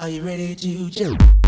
Are you ready to jump?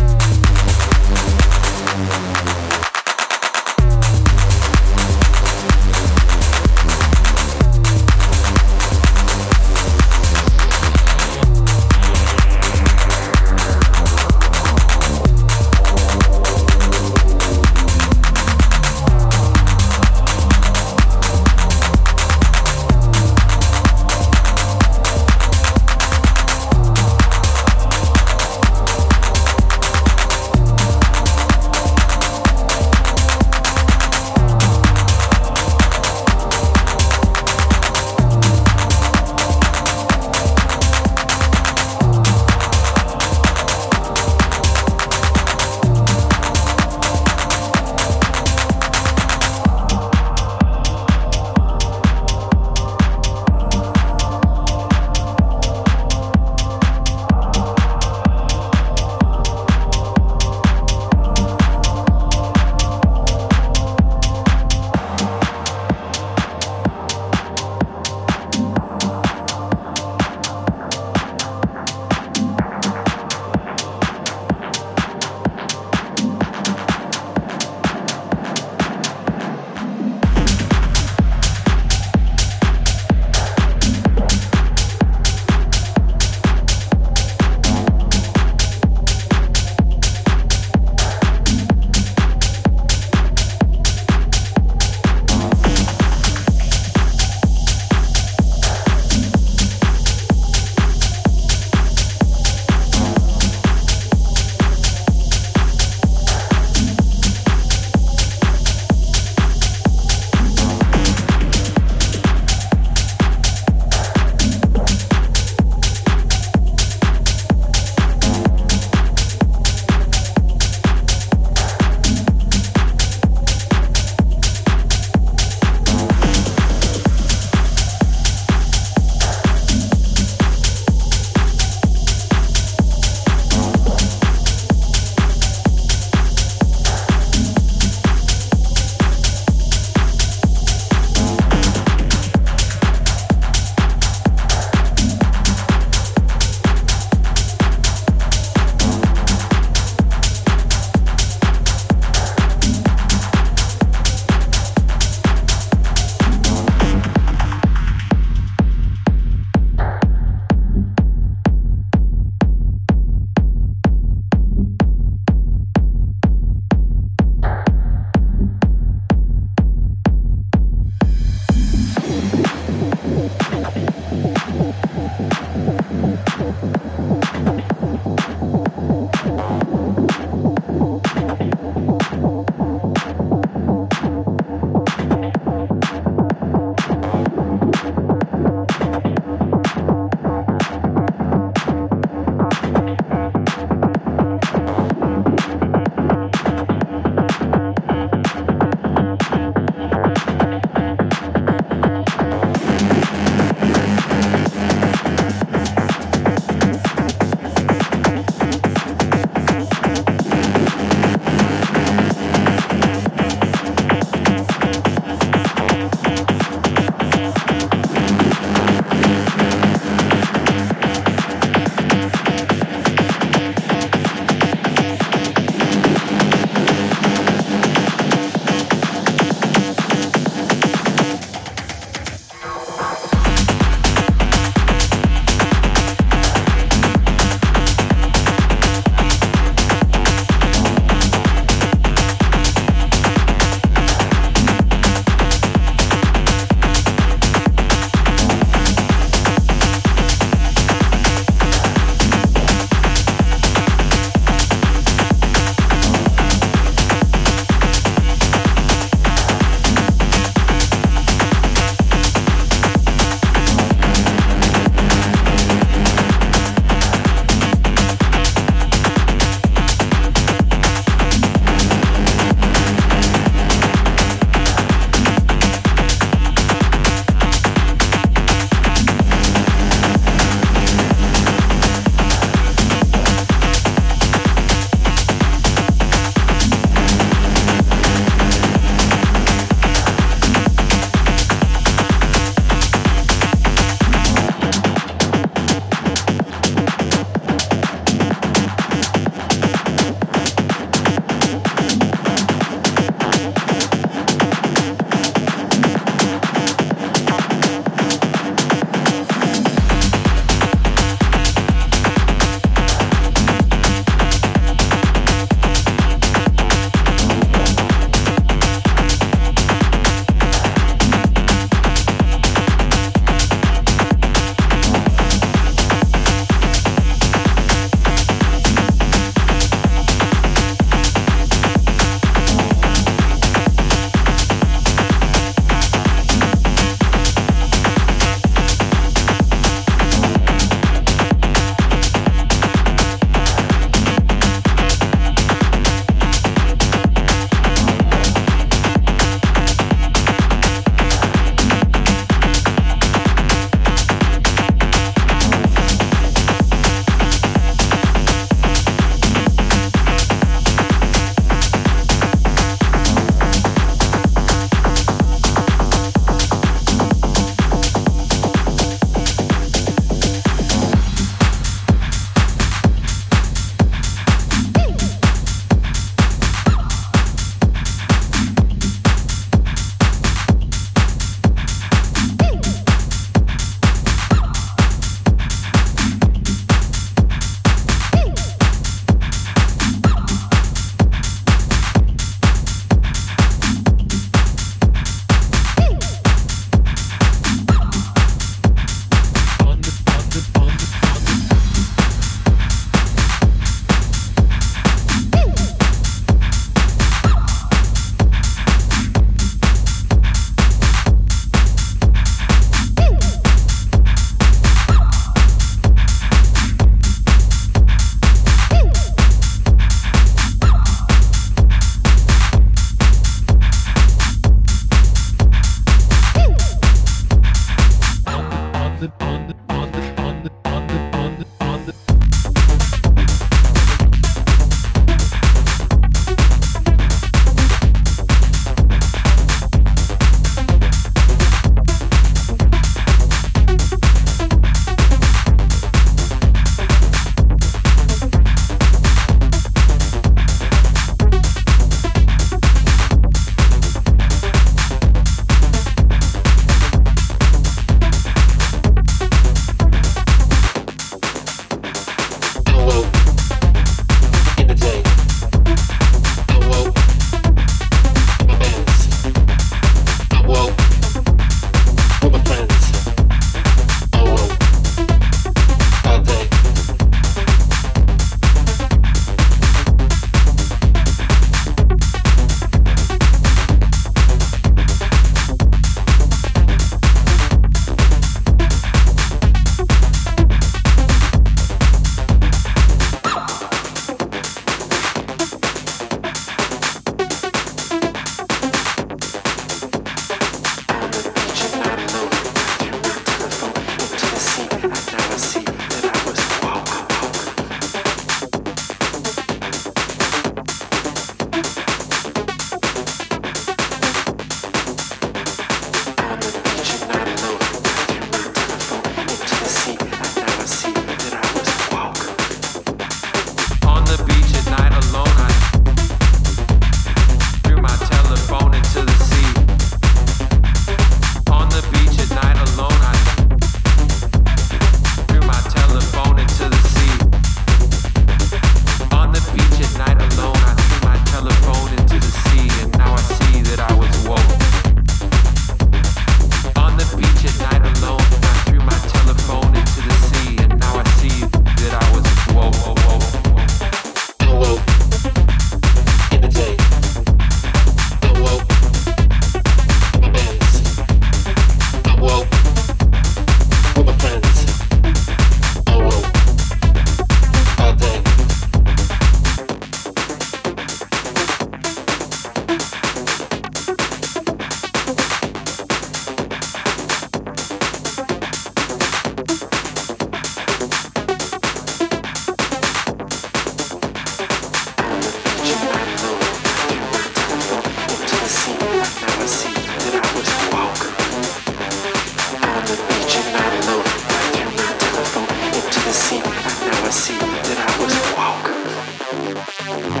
As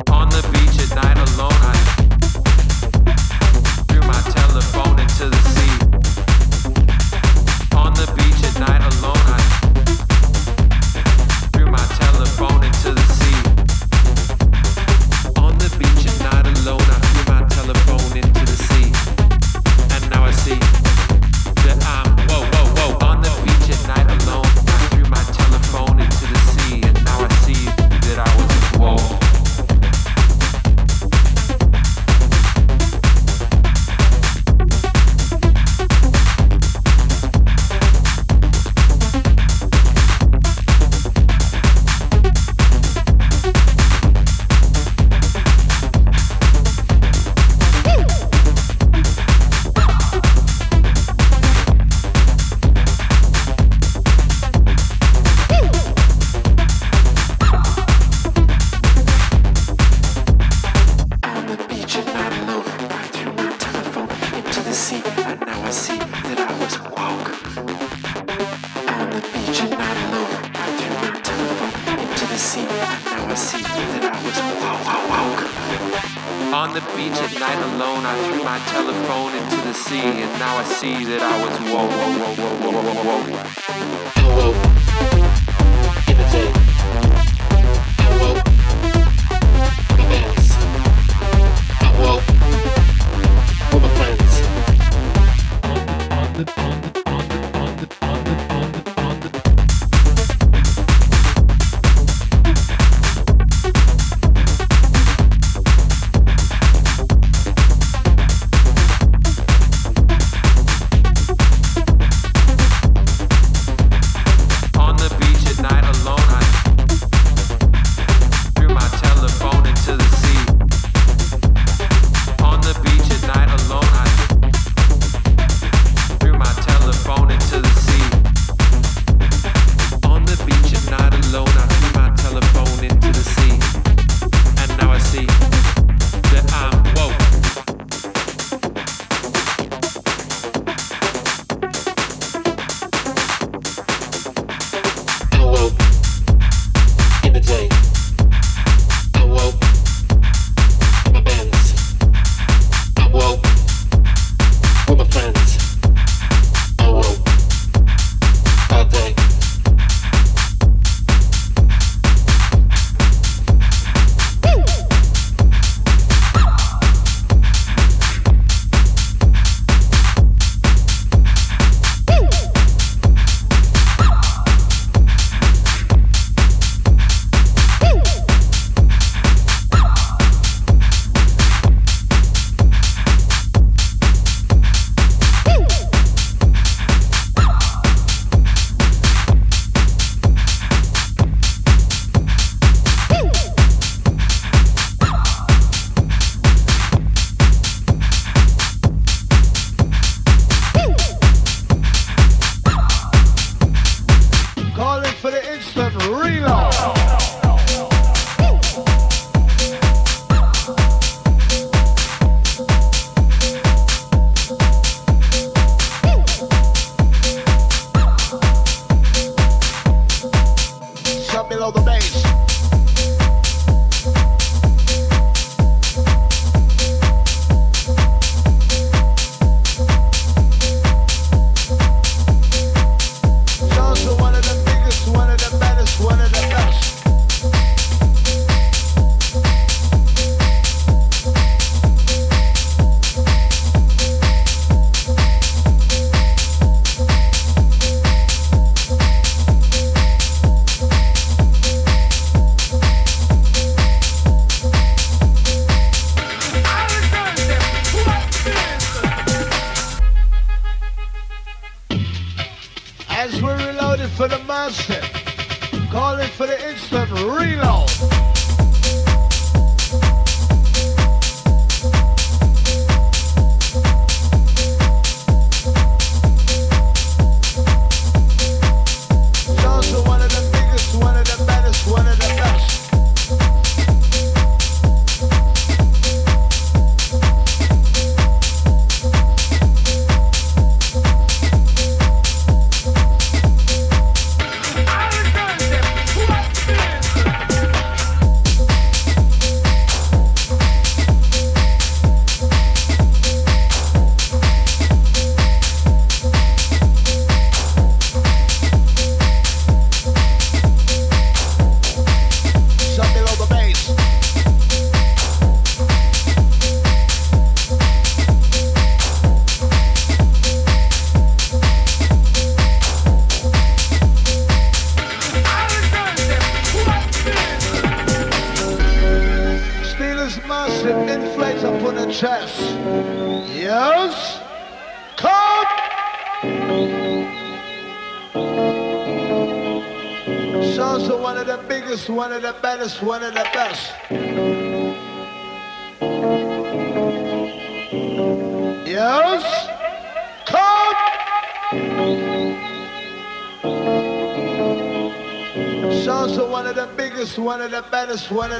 one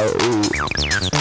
Oh.